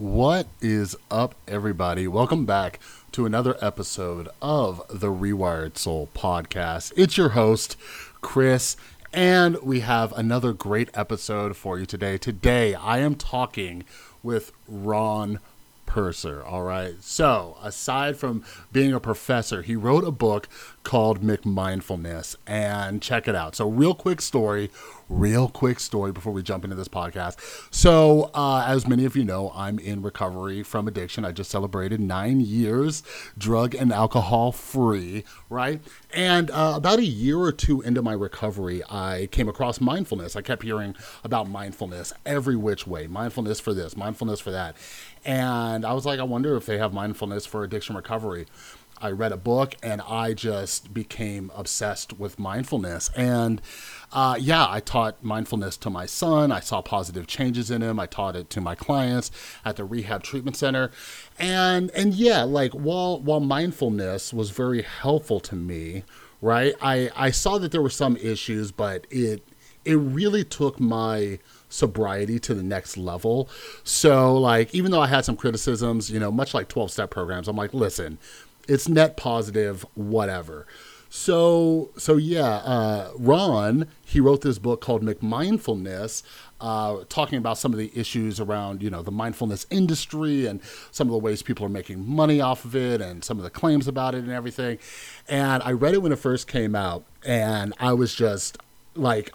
What is up, everybody? Welcome back to another episode of the Rewired Soul podcast. It's your host, Chris, and we have another great episode for you today. Today, I am talking with Ron Purser. All right. So, aside from being a professor, he wrote a book called McMindfulness. And check it out. So, real quick story, real quick story before we jump into this podcast. So, uh, as many of you know, I'm in recovery from addiction. I just celebrated nine years drug and alcohol free, right? And uh, about a year or two into my recovery, I came across mindfulness. I kept hearing about mindfulness every which way mindfulness for this, mindfulness for that. And I was like, I wonder if they have mindfulness for addiction recovery. I read a book and I just became obsessed with mindfulness. And uh, yeah, I taught mindfulness to my son. I saw positive changes in him. I taught it to my clients at the rehab treatment center. And and yeah, like while while mindfulness was very helpful to me, right? I I saw that there were some issues, but it it really took my sobriety to the next level. So, like, even though I had some criticisms, you know, much like 12 step programs, I'm like, listen, it's net positive, whatever. So, so yeah, uh, Ron, he wrote this book called McMindfulness, uh, talking about some of the issues around, you know, the mindfulness industry and some of the ways people are making money off of it and some of the claims about it and everything. And I read it when it first came out, and I was just like,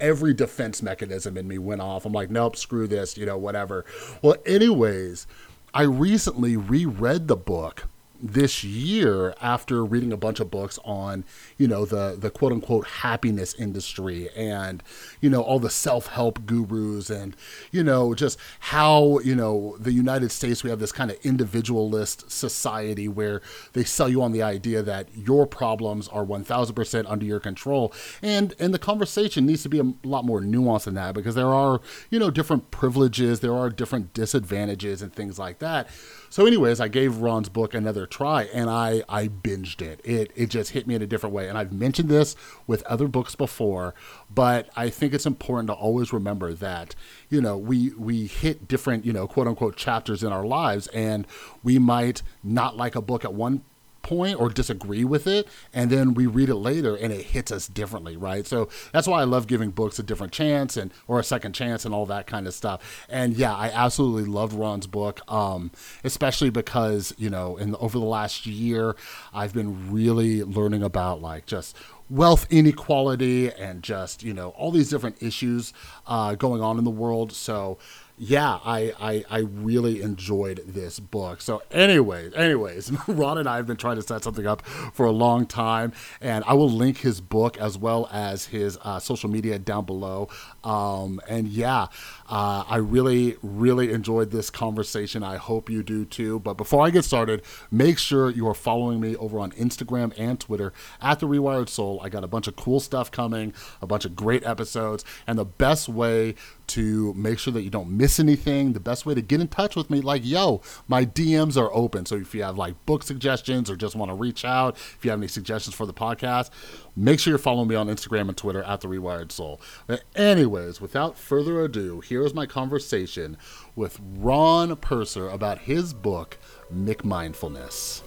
every defense mechanism in me went off. I'm like, nope, screw this, you know, whatever. Well, anyways, I recently reread the book this year after reading a bunch of books on you know the the quote unquote happiness industry and you know all the self-help gurus and you know just how you know the United States we have this kind of individualist society where they sell you on the idea that your problems are 1000% under your control. And and the conversation needs to be a lot more nuanced than that because there are you know different privileges there are different disadvantages and things like that so, anyways, I gave Ron's book another try, and I I binged it. It it just hit me in a different way. And I've mentioned this with other books before, but I think it's important to always remember that you know we we hit different you know quote unquote chapters in our lives, and we might not like a book at one point or disagree with it and then we read it later and it hits us differently right? So that's why i love giving books a different chance and or a second chance and all that kind of stuff. And yeah i absolutely loved ron's book um, especially because you know in over the last year i've been really learning about like just wealth inequality and just you know all these different issues uh, going on in the world. So yeah, I, I, I really enjoyed this book. So, anyways, anyways, Ron and I have been trying to set something up for a long time, and I will link his book as well as his uh, social media down below. Um, and yeah, uh, I really, really enjoyed this conversation. I hope you do too. But before I get started, make sure you are following me over on Instagram and Twitter at The Rewired Soul. I got a bunch of cool stuff coming, a bunch of great episodes, and the best way to make sure that you don't miss anything, the best way to get in touch with me, like, yo, my DMs are open. So if you have like book suggestions or just want to reach out, if you have any suggestions for the podcast, make sure you're following me on Instagram and Twitter at The Rewired Soul. But anyways, without further ado, here is my conversation with Ron Purser about his book, McMindfulness.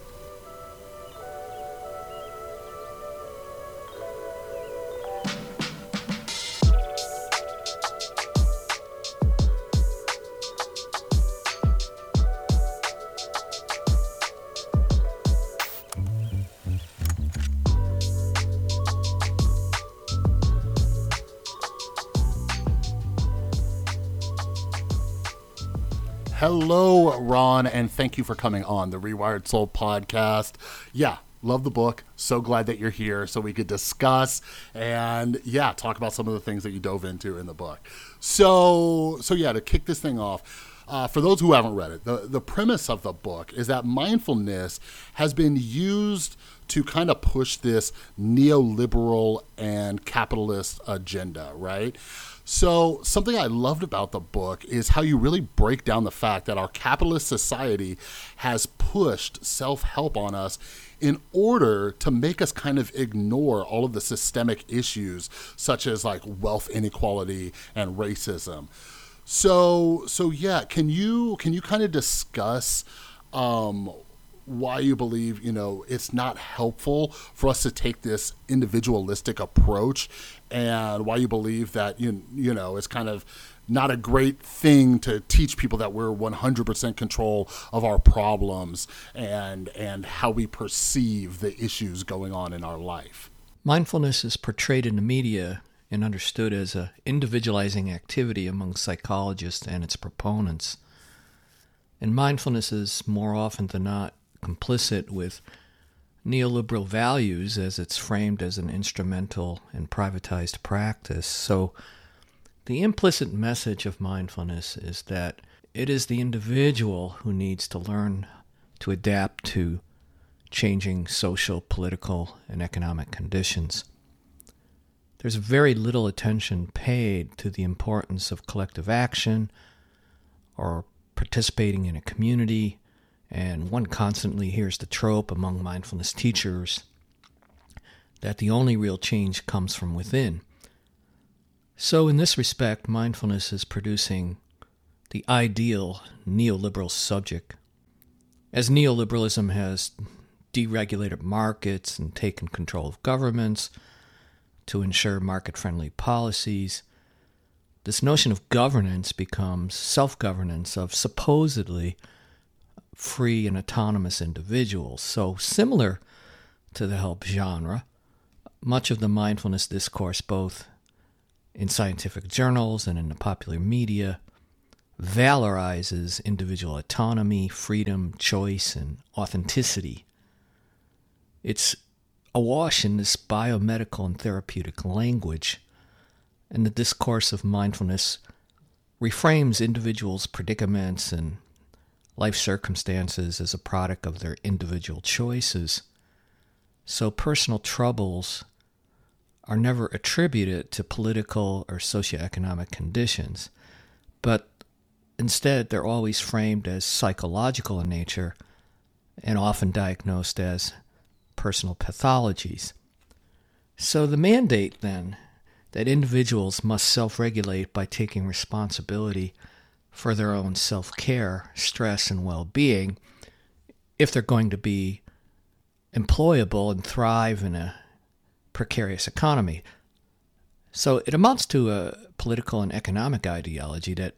Hello, Ron, and thank you for coming on the Rewired Soul podcast. Yeah, love the book. So glad that you're here so we could discuss and yeah, talk about some of the things that you dove into in the book. So, so yeah, to kick this thing off, uh, for those who haven't read it, the, the premise of the book is that mindfulness has been used to kind of push this neoliberal and capitalist agenda, right? So, something I loved about the book is how you really break down the fact that our capitalist society has pushed self help on us in order to make us kind of ignore all of the systemic issues, such as like wealth inequality and racism. So so yeah, can you can you kind of discuss um, why you believe you know it's not helpful for us to take this individualistic approach, and why you believe that you you know it's kind of not a great thing to teach people that we're 100% control of our problems and and how we perceive the issues going on in our life. Mindfulness is portrayed in the media and understood as a individualizing activity among psychologists and its proponents. And mindfulness is more often than not complicit with neoliberal values as it's framed as an instrumental and privatized practice. So the implicit message of mindfulness is that it is the individual who needs to learn to adapt to changing social, political, and economic conditions. There's very little attention paid to the importance of collective action or participating in a community, and one constantly hears the trope among mindfulness teachers that the only real change comes from within. So, in this respect, mindfulness is producing the ideal neoliberal subject. As neoliberalism has deregulated markets and taken control of governments to ensure market friendly policies, this notion of governance becomes self governance of supposedly free and autonomous individuals. So, similar to the help genre, much of the mindfulness discourse, both in scientific journals and in the popular media, valorizes individual autonomy, freedom, choice, and authenticity. It's awash in this biomedical and therapeutic language, and the discourse of mindfulness reframes individuals' predicaments and life circumstances as a product of their individual choices. So personal troubles are never attributed to political or socioeconomic conditions, but instead they're always framed as psychological in nature and often diagnosed as personal pathologies. So the mandate then that individuals must self regulate by taking responsibility for their own self care, stress, and well being if they're going to be employable and thrive in a precarious economy. So it amounts to a political and economic ideology that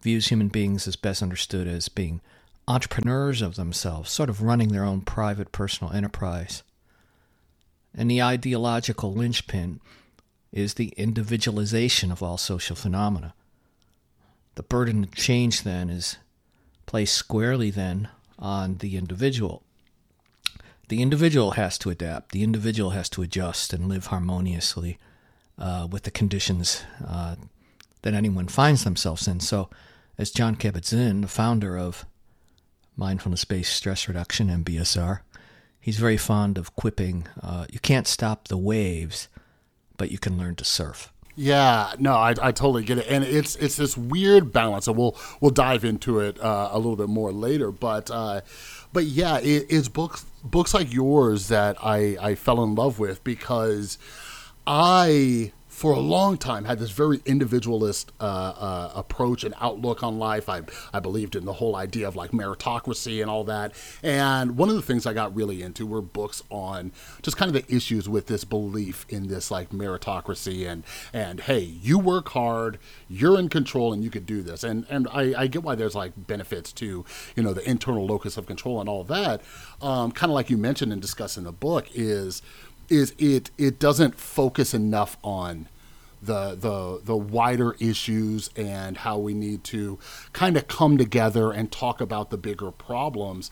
views human beings as best understood as being entrepreneurs of themselves, sort of running their own private personal enterprise. And the ideological linchpin is the individualization of all social phenomena. The burden of change then is placed squarely then on the individual. The individual has to adapt. The individual has to adjust and live harmoniously uh, with the conditions uh, that anyone finds themselves in. So, as Jon Kabat-Zinn, the founder of mindfulness-based stress reduction (MBSR), he's very fond of quipping, uh, "You can't stop the waves, but you can learn to surf." Yeah, no, I, I totally get it, and it's it's this weird balance, and we'll we'll dive into it uh, a little bit more later. But uh, but yeah, it, it's books books like yours that I I fell in love with because I for a long time had this very individualist uh, uh, approach and outlook on life. I, I believed in the whole idea of like meritocracy and all that. And one of the things I got really into were books on just kind of the issues with this belief in this like meritocracy and and hey, you work hard, you're in control, and you could do this. And and I, I get why there's like benefits to you know the internal locus of control and all that. Um, kind of like you mentioned and discussed in the book is is it it doesn't focus enough on the the the wider issues and how we need to kind of come together and talk about the bigger problems.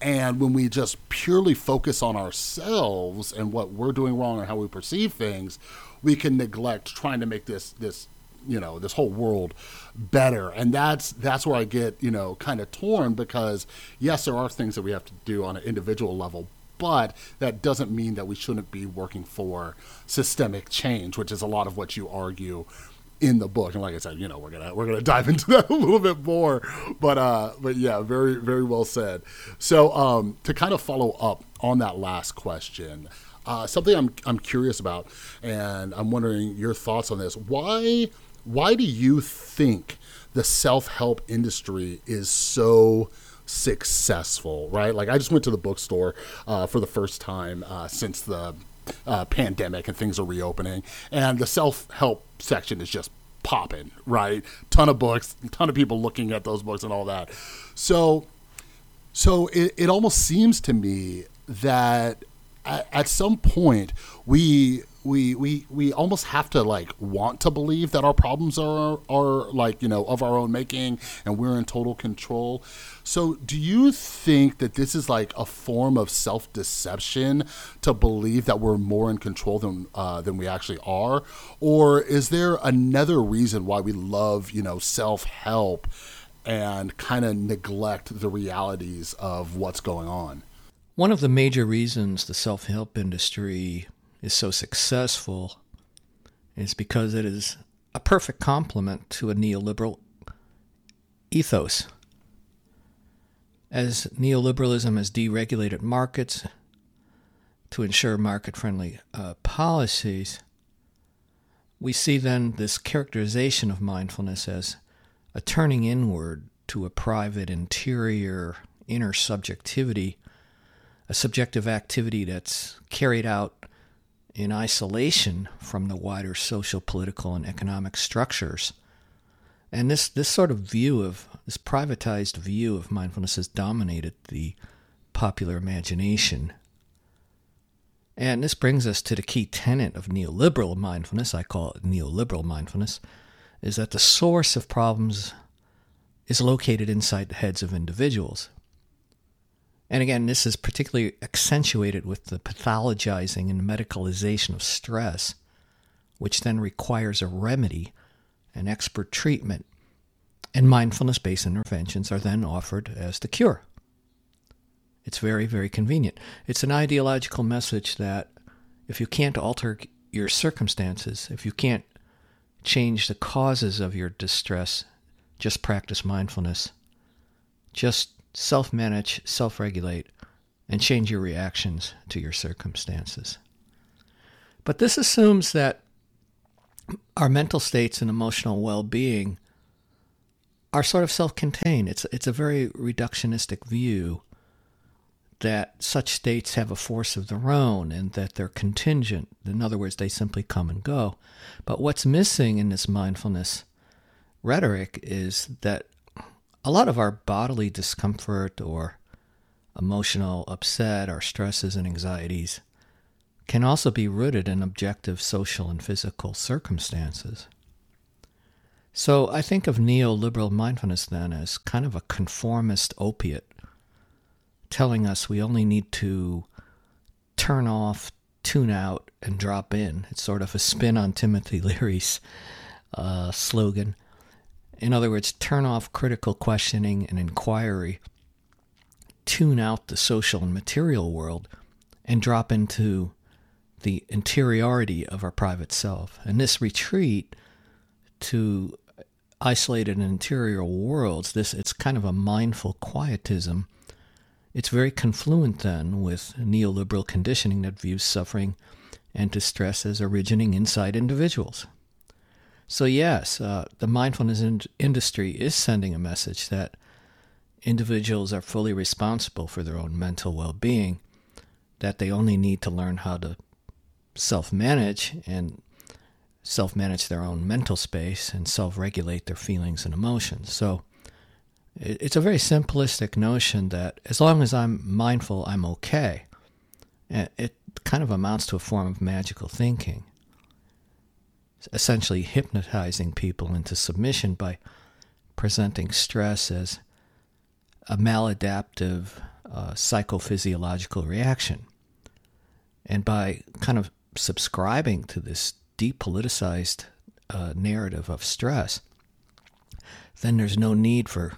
And when we just purely focus on ourselves and what we're doing wrong and how we perceive things, we can neglect trying to make this this you know this whole world better and that's that's where i get you know kind of torn because yes there are things that we have to do on an individual level but that doesn't mean that we shouldn't be working for systemic change, which is a lot of what you argue in the book. And like I said, you know, we're gonna we're gonna dive into that a little bit more. But uh, but yeah, very very well said. So um, to kind of follow up on that last question. Uh, something I'm I'm curious about, and I'm wondering your thoughts on this. Why why do you think the self help industry is so successful, right? Like, I just went to the bookstore uh, for the first time uh, since the uh, pandemic and things are reopening, and the self help section is just popping, right? Ton of books, ton of people looking at those books and all that. So, so it, it almost seems to me that at, at some point we we we we almost have to like want to believe that our problems are are like you know of our own making and we're in total control. So do you think that this is like a form of self-deception to believe that we're more in control than uh, than we actually are? Or is there another reason why we love you know self-help and kind of neglect the realities of what's going on? One of the major reasons the self help industry is so successful is because it is a perfect complement to a neoliberal ethos. As neoliberalism has deregulated markets to ensure market friendly uh, policies, we see then this characterization of mindfulness as a turning inward to a private interior inner subjectivity a subjective activity that's carried out in isolation from the wider social, political, and economic structures. And this, this sort of view of this privatized view of mindfulness has dominated the popular imagination. And this brings us to the key tenet of neoliberal mindfulness, I call it neoliberal mindfulness, is that the source of problems is located inside the heads of individuals. And again, this is particularly accentuated with the pathologizing and medicalization of stress, which then requires a remedy and expert treatment. And mindfulness based interventions are then offered as the cure. It's very, very convenient. It's an ideological message that if you can't alter your circumstances, if you can't change the causes of your distress, just practice mindfulness. Just self manage, self regulate, and change your reactions to your circumstances. But this assumes that our mental states and emotional well being are sort of self contained. It's, it's a very reductionistic view that such states have a force of their own and that they're contingent. In other words, they simply come and go. But what's missing in this mindfulness rhetoric is that a lot of our bodily discomfort or emotional upset, our stresses and anxieties, can also be rooted in objective social and physical circumstances. So I think of neoliberal mindfulness then as kind of a conformist opiate, telling us we only need to turn off, tune out, and drop in. It's sort of a spin on Timothy Leary's uh, slogan. In other words, turn off critical questioning and inquiry, tune out the social and material world, and drop into the interiority of our private self. And this retreat to isolated and interior worlds, this it's kind of a mindful quietism. It's very confluent then with neoliberal conditioning that views suffering and distress as originating inside individuals. So, yes, uh, the mindfulness in- industry is sending a message that individuals are fully responsible for their own mental well being, that they only need to learn how to self manage and self manage their own mental space and self regulate their feelings and emotions. So, it's a very simplistic notion that as long as I'm mindful, I'm okay. It kind of amounts to a form of magical thinking essentially hypnotizing people into submission by presenting stress as a maladaptive uh, psychophysiological reaction. And by kind of subscribing to this depoliticized uh, narrative of stress, then there's no need for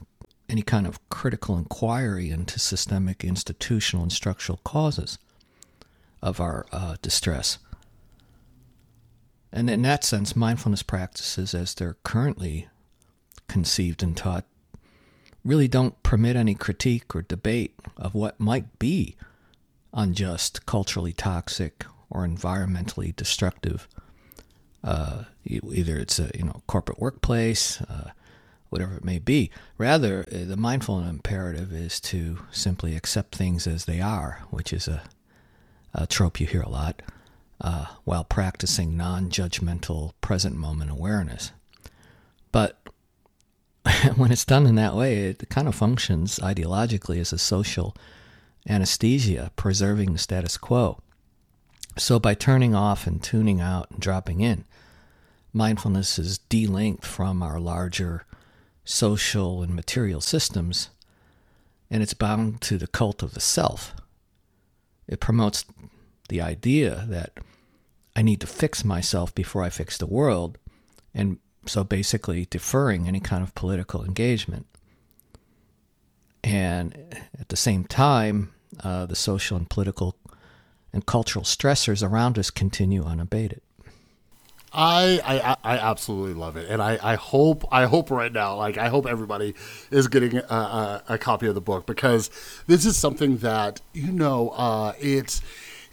any kind of critical inquiry into systemic, institutional, and structural causes of our uh, distress. And in that sense, mindfulness practices, as they're currently conceived and taught, really don't permit any critique or debate of what might be unjust, culturally toxic, or environmentally destructive uh, either it's a you know corporate workplace, uh, whatever it may be. Rather, uh, the mindful imperative is to simply accept things as they are, which is a, a trope you hear a lot, uh, while practicing non-judgmental present moment awareness. But when it's done in that way, it kind of functions ideologically as a social anesthesia, preserving the status quo. So by turning off and tuning out and dropping in, mindfulness is delinked from our larger social and material systems, and it's bound to the cult of the self. It promotes the idea that I need to fix myself before I fix the world, and so basically deferring any kind of political engagement. And at the same time, uh, the social and political and cultural stressors around us continue unabated. I, I I absolutely love it, and I, I hope I hope right now, like I hope everybody is getting a, a, a copy of the book because this is something that you know uh, it's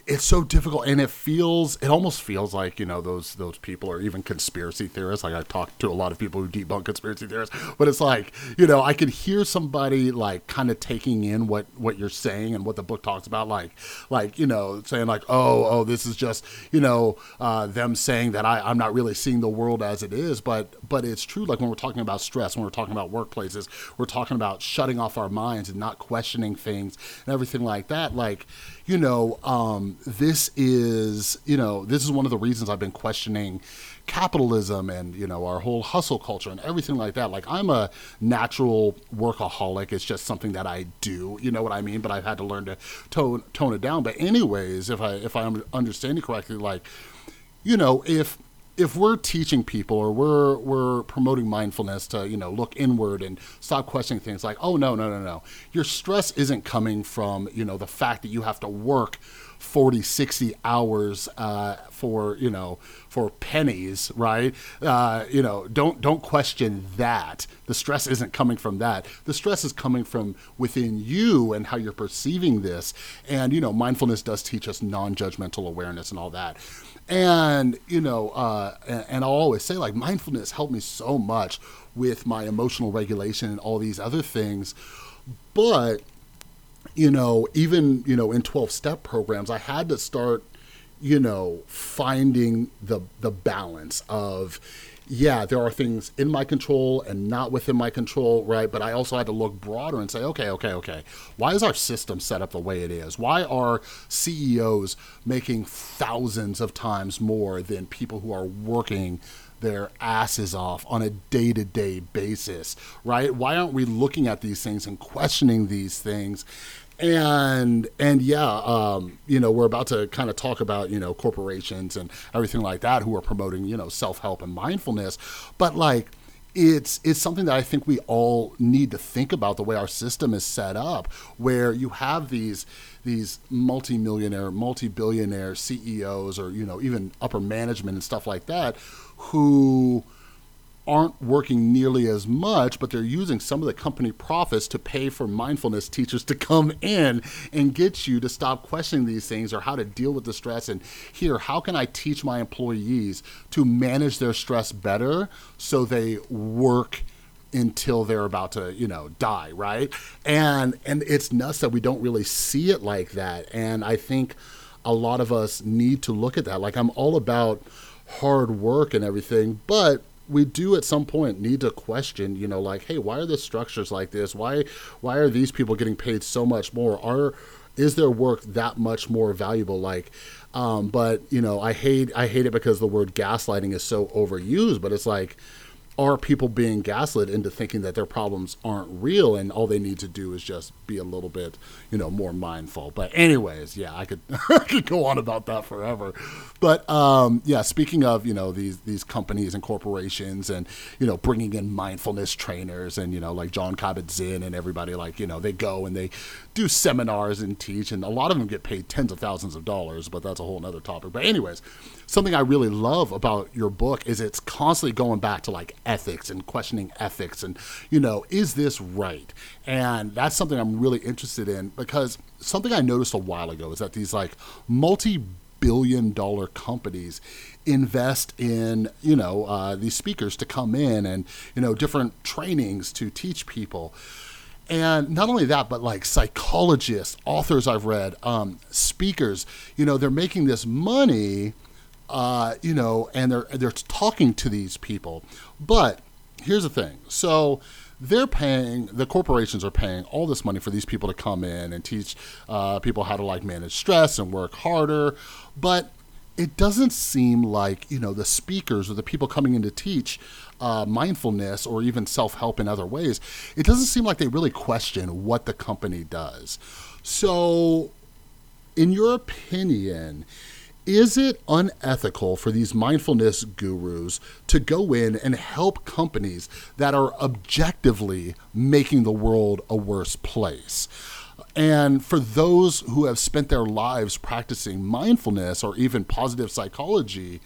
it's so difficult and it feels it almost feels like you know those those people are even conspiracy theorists. Like i talked to a lot of people who debunk conspiracy theorists but it's like you know i could hear somebody like kind of taking in what what you're saying and what the book talks about like like you know saying like oh oh this is just you know uh, them saying that I, i'm not really seeing the world as it is. But but it's true like when we're talking about stress when we're talking about workplaces we're talking about shutting off our minds and not questioning things and everything like that like you know, um, this is, you know, this is one of the reasons I've been questioning capitalism and, you know, our whole hustle culture and everything like that. Like, I'm a natural workaholic. It's just something that I do, you know what I mean? But I've had to learn to tone, tone it down. But, anyways, if I, if I'm understanding correctly, like, you know, if, if we're teaching people or we're we're promoting mindfulness to you know look inward and stop questioning things like oh no no no no. Your stress isn't coming from you know the fact that you have to work 40 60 hours uh, for you know for pennies right? Uh, you know don't don't question that. The stress isn't coming from that. The stress is coming from within you and how you're perceiving this. And you know mindfulness does teach us non-judgmental awareness and all that. And you know uh, and, and, i'll always say like mindfulness helped me so much with my emotional regulation and all these other things. But you know even you know in 12 step programs i had to start you know finding the the balance of yeah, there are things in my control and not within my control, right? But I also had to look broader and say, okay, okay, okay. Why is our system set up the way it is? Why are CEOs making thousands of times more than people who are working their asses off on a day to day basis, right? Why aren't we looking at these things and questioning these things and and yeah, um, you know, we're about to kind of talk about you know corporations and everything like that who are promoting you know self help and mindfulness, but like it's it's something that I think we all need to think about the way our system is set up, where you have these these multimillionaire, multi-billionaire CEOs or you know even upper management and stuff like that who aren't working nearly as much, but they're using some of the company profits to pay for mindfulness teachers to come in and get you to stop questioning these things or how to deal with the stress. And here, how can I teach my employees to manage their stress better so they work? until they're about to you know die right and and it's nuts that we don't really see it like that and i think a lot of us need to look at that like i'm all about hard work and everything but we do at some point need to question, you know, like, hey, why are the structures like this? Why why are these people getting paid so much more? Are is their work that much more valuable? Like, um, but you know, I hate I hate it because the word gaslighting is so overused. But it's like, are people being gaslit into thinking that their problems aren't real and all they need to do is just be a little bit, you know, more mindful. But anyways, yeah, I could I could go on about that forever. But um, yeah, speaking of you know these these companies and corporations and you know bringing in mindfulness trainers and you know like Jon Kabat-Zinn and everybody like you know they go and they do seminars and teach and a lot of them get paid tens of thousands of dollars, but that's a whole other topic. But anyways, something I really love about your book is it's constantly going back to like ethics and questioning ethics and, you know, is this right? And that's something I'm really interested in because something I noticed a while ago is that these like multi billion dollar companies invest in you know uh, these speakers to come in and you know different trainings to teach people and not only that but like psychologists authors i've read um, speakers you know they're making this money uh, you know and they're they're talking to these people. But here's the thing. So they're paying the corporations are paying all this money for these people to come in and teach uh, people how to like manage stress and work harder. But it doesn't seem like you know the speakers or the people coming in to teach uh, mindfulness or even self-help in other ways it doesn't seem like they really question what the company does. So in your opinion is it unethical for these mindfulness gurus to go in and help companies that are objectively making the world a worse place? And for those who have spent their lives practicing mindfulness or even positive psychology,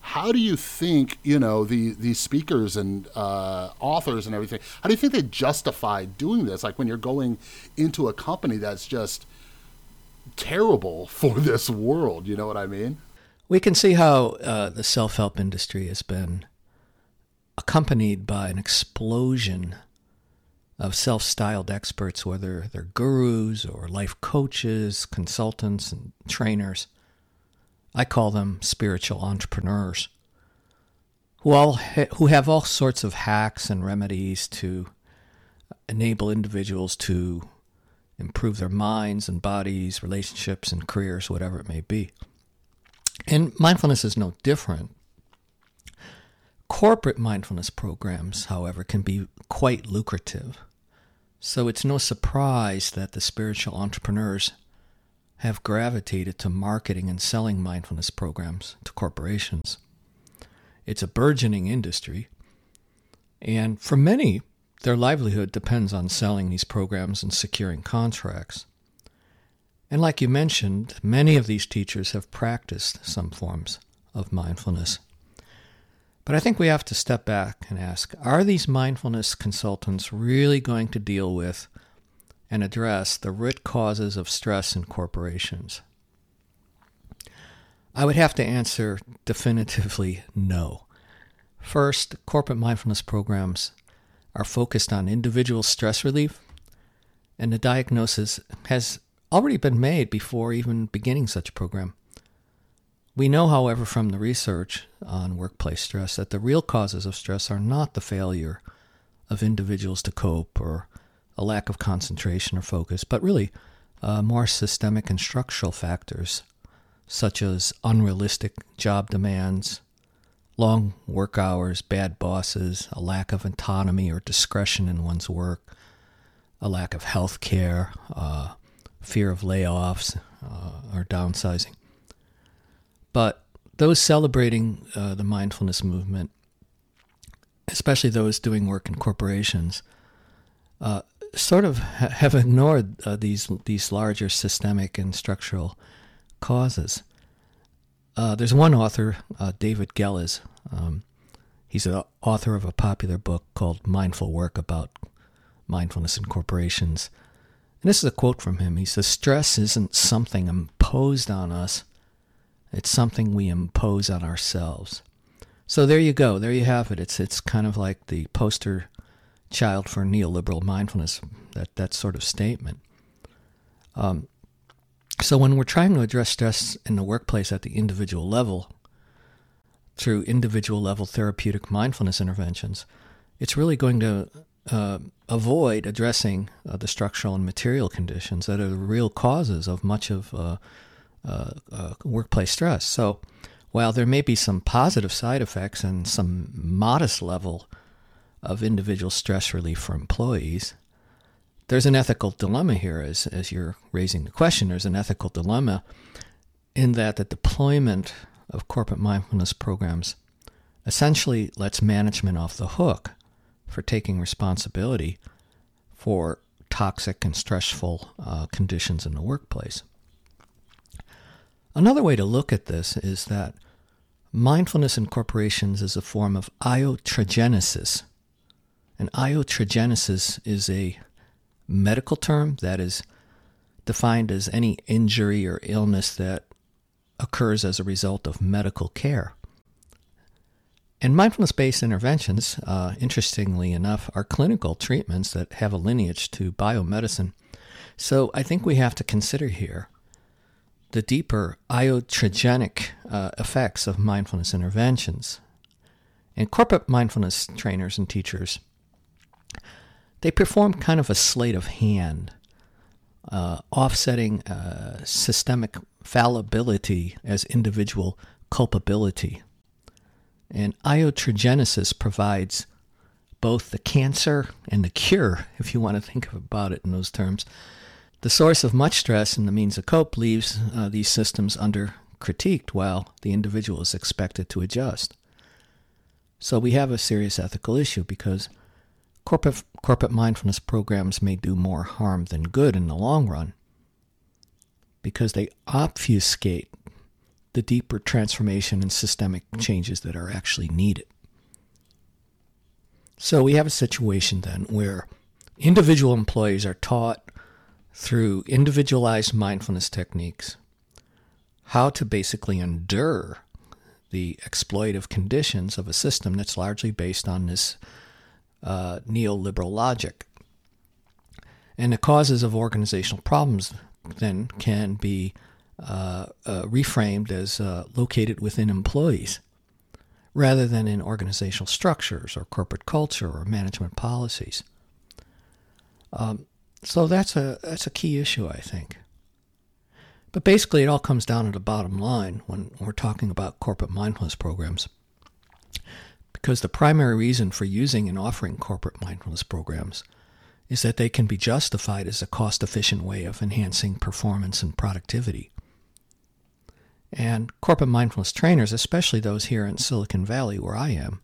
how do you think you know the these speakers and uh, authors and everything? How do you think they justify doing this? Like when you're going into a company that's just terrible for this world. You know what I mean? We can see how uh, the self help industry has been accompanied by an explosion of self styled experts, whether they're gurus or life coaches, consultants, and trainers. I call them spiritual entrepreneurs who all ha- who have all sorts of hacks and remedies to enable individuals to improve their minds and bodies, relationships and careers, whatever it may be. And mindfulness is no different. Corporate mindfulness programs, however, can be quite lucrative. So it's no surprise that the spiritual entrepreneurs have gravitated to marketing and selling mindfulness programs to corporations. It's a burgeoning industry. And for many, their livelihood depends on selling these programs and securing contracts. And like you mentioned, many of these teachers have practiced some forms of mindfulness. But I think we have to step back and ask are these mindfulness consultants really going to deal with and address the root causes of stress in corporations? I would have to answer definitively no. First, corporate mindfulness programs are focused on individual stress relief, and the diagnosis has already been made before even beginning such a program. We know, however, from the research on workplace stress that the real causes of stress are not the failure of individuals to cope or a lack of concentration or focus, but really uh, more systemic and structural factors such as unrealistic job demands, long work hours, bad bosses, a lack of autonomy or discretion in one's work, a lack of health care, uh, fear of layoffs uh, or downsizing. But those celebrating uh, the mindfulness movement, especially those doing work in corporations, uh, sort of have ignored uh, these these larger systemic and structural causes. Uh, there's one author, uh, David Gelles. Um, he's an author of a popular book called Mindful Work about mindfulness in corporations. And this is a quote from him. He says, Stress isn't something imposed on us, it's something we impose on ourselves. So there you go. There you have it. It's, it's kind of like the poster child for neoliberal mindfulness, that, that sort of statement. Um, so, when we're trying to address stress in the workplace at the individual level through individual level therapeutic mindfulness interventions, it's really going to uh, avoid addressing uh, the structural and material conditions that are the real causes of much of uh, uh, uh workplace stress. So, while there may be some positive side effects and some modest level of individual stress relief for employees, there's an ethical dilemma here as, as you're raising the question. There's an ethical dilemma in that the deployment of corporate mindfulness programs essentially lets management off the hook for taking responsibility for toxic and stressful uh, conditions in the workplace. Another way to look at this is that mindfulness in corporations is a form of iatrogenesis. And iatrogenesis is a medical term that is defined as any injury or illness that occurs as a result of medical care. And mindfulness based interventions, uh, interestingly enough, are clinical treatments that have a lineage to biomedicine. So I think we have to consider here the deeper iatrogenic uh, effects of mindfulness interventions. And corporate mindfulness trainers and teachers, they perform kind of a sleight of hand, uh, offsetting uh, systemic fallibility as individual culpability. And iatrogenesis provides both the cancer and the cure, if you want to think about it in those terms. The source of much stress and the means of cope leaves uh, these systems under critiqued while the individual is expected to adjust. So we have a serious ethical issue because corporate, corporate mindfulness programs may do more harm than good in the long run because they obfuscate the deeper transformation and systemic changes that are actually needed. So we have a situation then where individual employees are taught through individualized mindfulness techniques how to basically endure the exploitative conditions of a system that's largely based on this uh, neoliberal logic. And the causes of organizational problems then can be uh, uh, reframed as uh, located within employees rather than in organizational structures or corporate culture or management policies. Um, so that's a that's a key issue, I think. But basically, it all comes down to the bottom line when we're talking about corporate mindfulness programs. Because the primary reason for using and offering corporate mindfulness programs is that they can be justified as a cost efficient way of enhancing performance and productivity. And corporate mindfulness trainers, especially those here in Silicon Valley where I am,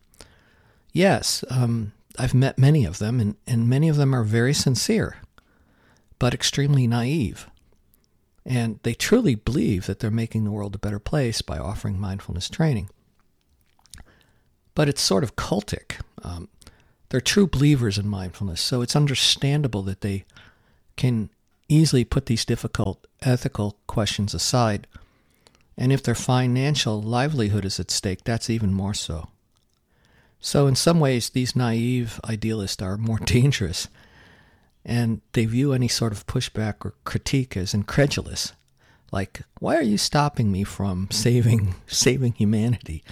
yes, um, I've met many of them, and, and many of them are very sincere, but extremely naive. And they truly believe that they're making the world a better place by offering mindfulness training. But it's sort of cultic. Um, they're true believers in mindfulness, so it's understandable that they can easily put these difficult ethical questions aside and if their financial livelihood is at stake, that's even more so. So, in some ways, these naive idealists are more dangerous, and they view any sort of pushback or critique as incredulous. Like, why are you stopping me from saving saving humanity?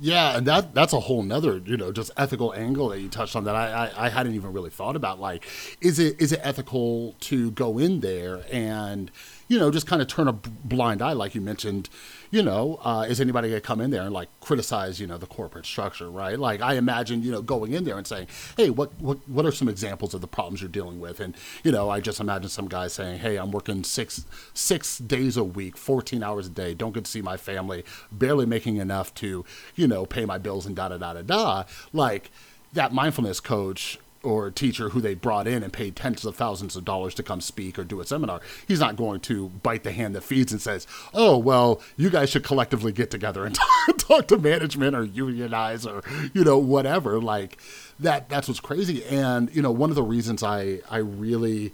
Yeah, and that that's a whole nother, you know, just ethical angle that you touched on that I, I, I hadn't even really thought about. Like, is it is it ethical to go in there and you know, just kind of turn a blind eye, like you mentioned. You know, uh, is anybody going to come in there and like criticize, you know, the corporate structure, right? Like I imagine, you know, going in there and saying, "Hey, what what what are some examples of the problems you're dealing with?" And you know, I just imagine some guy saying, "Hey, I'm working six six days a week, 14 hours a day, don't get to see my family, barely making enough to, you know, pay my bills and da da da da da." Like that mindfulness coach or a teacher who they brought in and paid tens of thousands of dollars to come speak or do a seminar, he's not going to bite the hand that feeds and says, "Oh, well, you guys should collectively get together and talk to management or unionize or you know whatever." Like that. That's what's crazy. And you know, one of the reasons I I really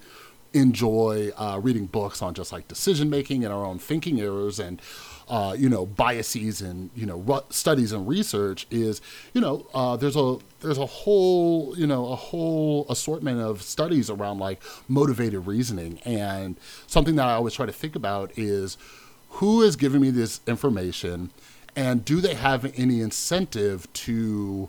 enjoy uh, reading books on just like decision making and our own thinking errors and uh, you know biases and you know studies and research is you know uh, there's a there's a whole you know a whole assortment of studies around like motivated reasoning. And something that I always try to think about is who is giving me this information and do they have any incentive to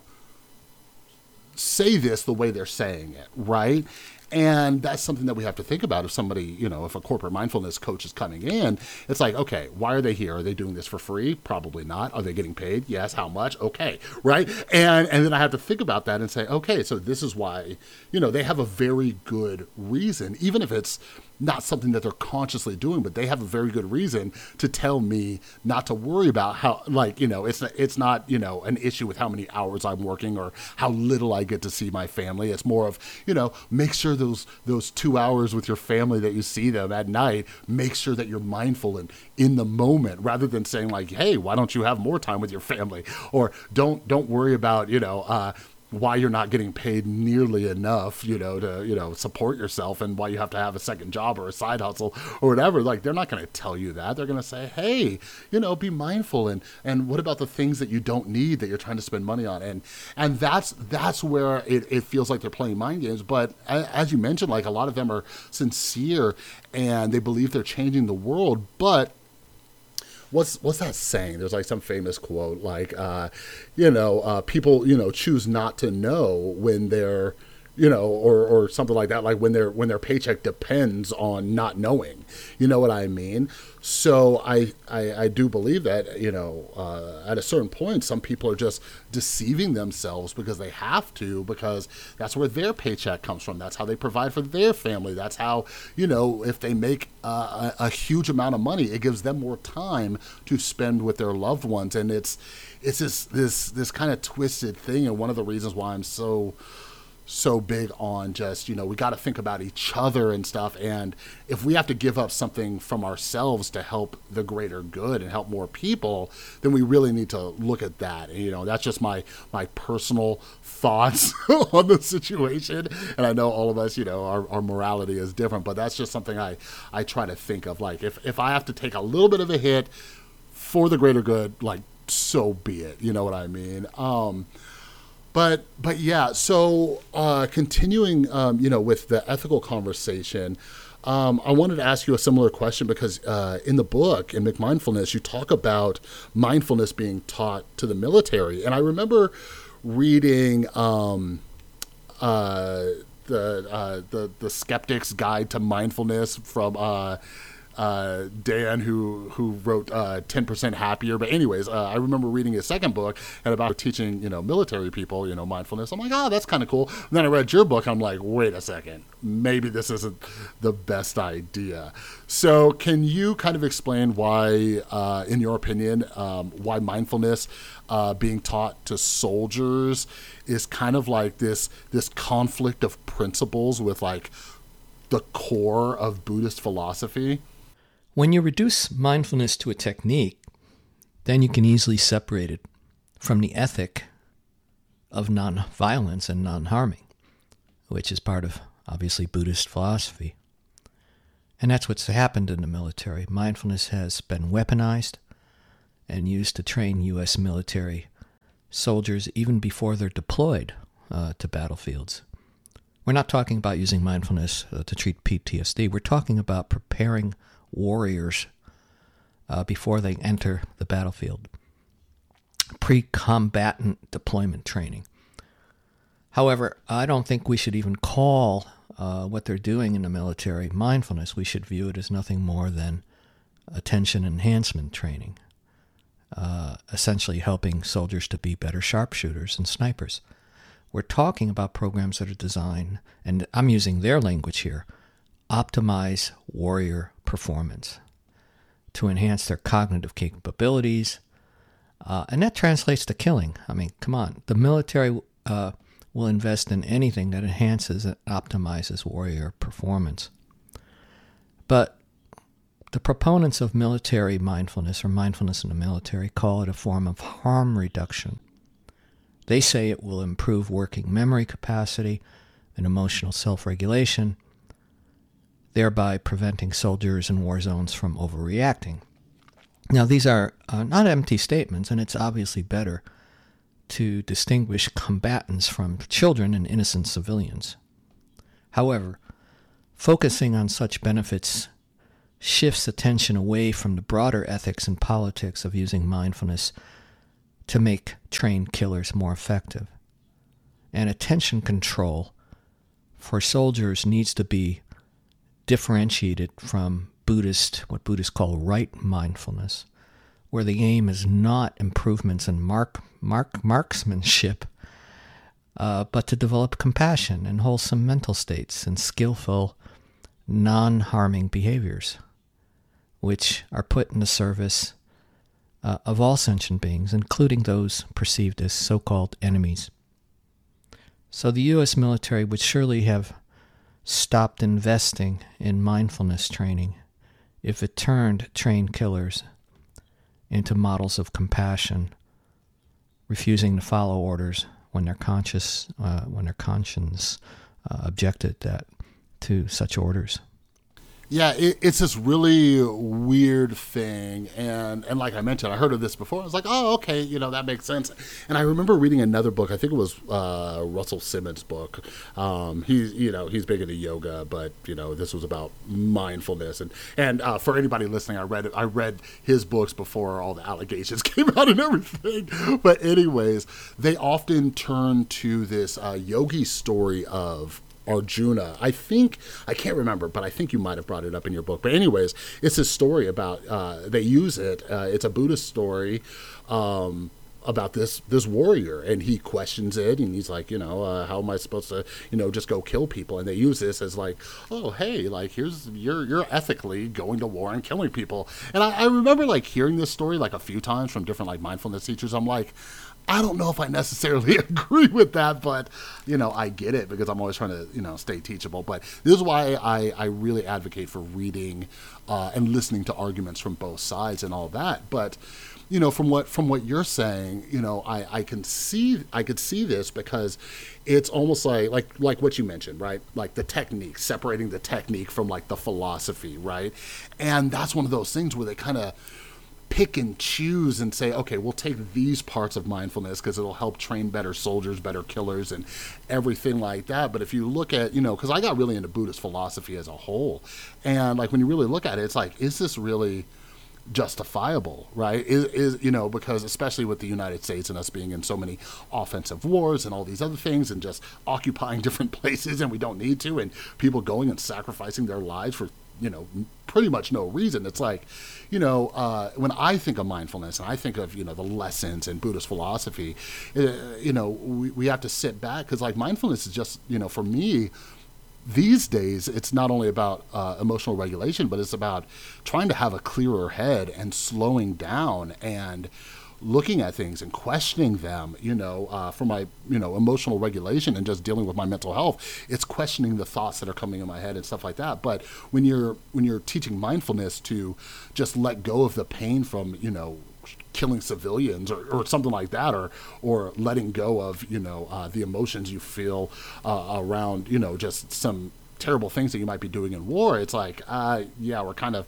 say this the way they're saying it right and that's something that we have to think about if somebody, you know, if a corporate mindfulness coach is coming in, it's like, okay, why are they here? Are they doing this for free? Probably not. Are they getting paid? Yes. How much? Okay. Right. And and then I have to think about that and say, okay, so this is why, you know, they have a very good reason, even if it's not something that they're consciously doing, but they have a very good reason to tell me not to worry about how, like, you know, it's it's not you know an issue with how many hours I'm working or how little I get to see my family. It's more of you know make sure those those two hours with your family that you see them at night, make sure that you're mindful and in the moment rather than saying like, hey, why don't you have more time with your family or don't don't worry about you know. Uh, why you're not getting paid nearly enough, you know, to, you know, support yourself and why you have to have a second job or a side hustle or whatever. Like they're not going to tell you that. They're going to say, "Hey, you know, be mindful and and what about the things that you don't need that you're trying to spend money on?" And and that's that's where it, it feels like they're playing mind games, but as you mentioned like a lot of them are sincere and they believe they're changing the world, but what's what's that saying? There's like some famous quote, like, uh, you know, uh, people, you know, choose not to know when they're you know, or, or something like that, like when their when their paycheck depends on not knowing. You know what I mean? So I I, I do believe that you know uh, at a certain point, some people are just deceiving themselves because they have to because that's where their paycheck comes from. That's how they provide for their family. That's how you know if they make a, a huge amount of money, it gives them more time to spend with their loved ones, and it's it's this this this kind of twisted thing. And one of the reasons why I'm so so big on just you know we got to think about each other and stuff. And if we have to give up something from ourselves to help the greater good and help more people then we really need to look at that. And, you know that's just my my personal thoughts on the situation. And i know all of us you know our, our morality is different but that's just something i i try to think of. Like if if i have to take a little bit of a hit for the greater good like so be it. You know what i mean? Um but but yeah, so uh, continuing, um, you know, with the ethical conversation. Um, I wanted to ask you a similar question because uh, in the book, in McMindfulness, you talk about mindfulness being taught to the military. And I remember reading um, uh, the, uh, the, the Skeptic's Guide to Mindfulness from uh, uh, Dan, who who wrote uh, Ten Percent Happier. But anyways, uh, I remember reading his second book and about teaching you know military people you know mindfulness. I'm like, oh, that's kind of cool. And then I read your book. I'm like, wait a second, maybe this isn't the best idea. So, can you kind of explain why, uh, in your opinion, um, why mindfulness uh, being taught to soldiers is kind of like this this conflict of principles with like the core of Buddhist philosophy? When you reduce mindfulness to a technique, then you can easily separate it from the ethic of non-violence and non-harming, which is part of obviously Buddhist philosophy. And that's what's happened in the military. Mindfulness has been weaponized and used to train U.S. military soldiers even before they're deployed uh, to battlefields. We're not talking about using mindfulness uh, to treat PTSD. We're talking about preparing warriors uh, before they enter the battlefield. Pre combatant deployment training. However, I don't think we should even call uh, what they're doing in the military mindfulness. We should view it as nothing more than attention enhancement training, uh, essentially helping soldiers to be better sharpshooters and snipers. We're talking about programs that are designed, and I'm using their language here, optimize warrior performance to enhance their cognitive capabilities. Uh, and that translates to killing. I mean, come on. The military uh, will invest in anything that enhances and optimizes warrior performance. But the proponents of military mindfulness or mindfulness in the military call it a form of harm reduction. They say it will improve working memory capacity and emotional self regulation thereby preventing soldiers in war zones from overreacting. Now, these are uh, not empty statements, and it's obviously better to distinguish combatants from children and innocent civilians. However, focusing on such benefits shifts attention away from the broader ethics and politics of using mindfulness to make trained killers more effective. And attention control for soldiers needs to be differentiated from Buddhist, what Buddhists call right mindfulness, where the aim is not improvements in mark, mark, marksmanship, uh, but to develop compassion and wholesome mental states and skillful, non harming behaviors, which are put in the service uh, of all sentient beings, including those perceived as so called enemies. So the U.S. military would surely have stopped investing in mindfulness training if it turned trained killers into models of compassion, refusing to follow orders when their conscious, uh, when their conscience uh, objected that to such orders. Yeah, it, it's this really weird thing, and and like I mentioned, I heard of this before. I was like, oh, okay, you know that makes sense. And I remember reading another book. I think it was uh, Russell Simmons' book. Um, he's you know he's big into yoga, but you know this was about mindfulness. And and uh, for anybody listening, I read I read his books before all the allegations came out and everything. But anyways, they often turn to this uh, yogi story of Arjuna. I think I can't remember, but I think you might have brought it up in your book. But anyways, it's a story about uh, they use it. Uh, it's a Buddhist story. Um, about this this warrior and he questions it and he's like you know uh, how am i supposed to you know just go kill people and they use this as like oh hey like here's you're you're ethically going to war and killing people and I, I remember like hearing this story like a few times from different like mindfulness teachers i'm like I don't know if I necessarily agree with that, but you know, I get it because I'm always trying to, you know, stay teachable. But this is why I, I really advocate for reading uh, and listening to arguments from both sides and all that. But you know, from what from what you're saying, you know, I, I can see I could see this because it's almost like like like what you mentioned, right? Like the technique, separating the technique from like the philosophy, right? And that's one of those things where they kind of pick and choose and say, okay, we'll take these parts of mindfulness because it'll help train better soldiers, better killers, and everything like that. But if you look at, you know, because I got really into Buddhist philosophy as a whole, and like when you really look at it, it's like, is this really justifiable, right? Is, is you know because especially with the United States and us being in so many offensive wars and all these other things and just occupying different places and we don't need to and people going and sacrificing their lives for you know pretty much no reason. It's like you know, uh, when I think of mindfulness and I think of, you know, the lessons in Buddhist philosophy, uh, you know, we, we have to sit back because, like, mindfulness is just, you know, for me, these days, it's not only about uh, emotional regulation, but it's about trying to have a clearer head and slowing down and looking at things and questioning them, you know, uh, for my, you know, emotional regulation and just dealing with my mental health. It's questioning the thoughts that are coming in my head and stuff like that. But when you're when you're teaching mindfulness to just let go of the pain from, you know, killing civilians or, or something like that, or or letting go of, you know, uh, the emotions you feel uh, around, you know, just some terrible things that you might be doing in war. It's like, uh, yeah, we're kind of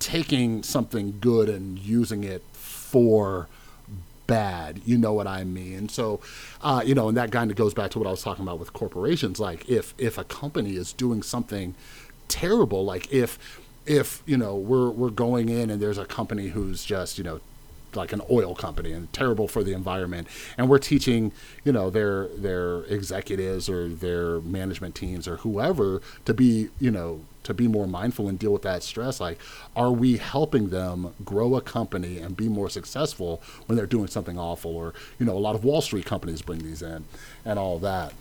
taking something good and using it for bad. You know what I mean? So, uh, you know, and that kind of goes back to what I was talking about with corporations. Like, if if a company is doing something terrible, like if if you know we're we're going in and there's a company who's just you know like an oil company and terrible for the environment and we're teaching you know their their executives or their management teams or whoever to be you know to be more mindful and deal with that stress like are we helping them grow a company and be more successful when they're doing something awful or you know a lot of wall street companies bring these in and all that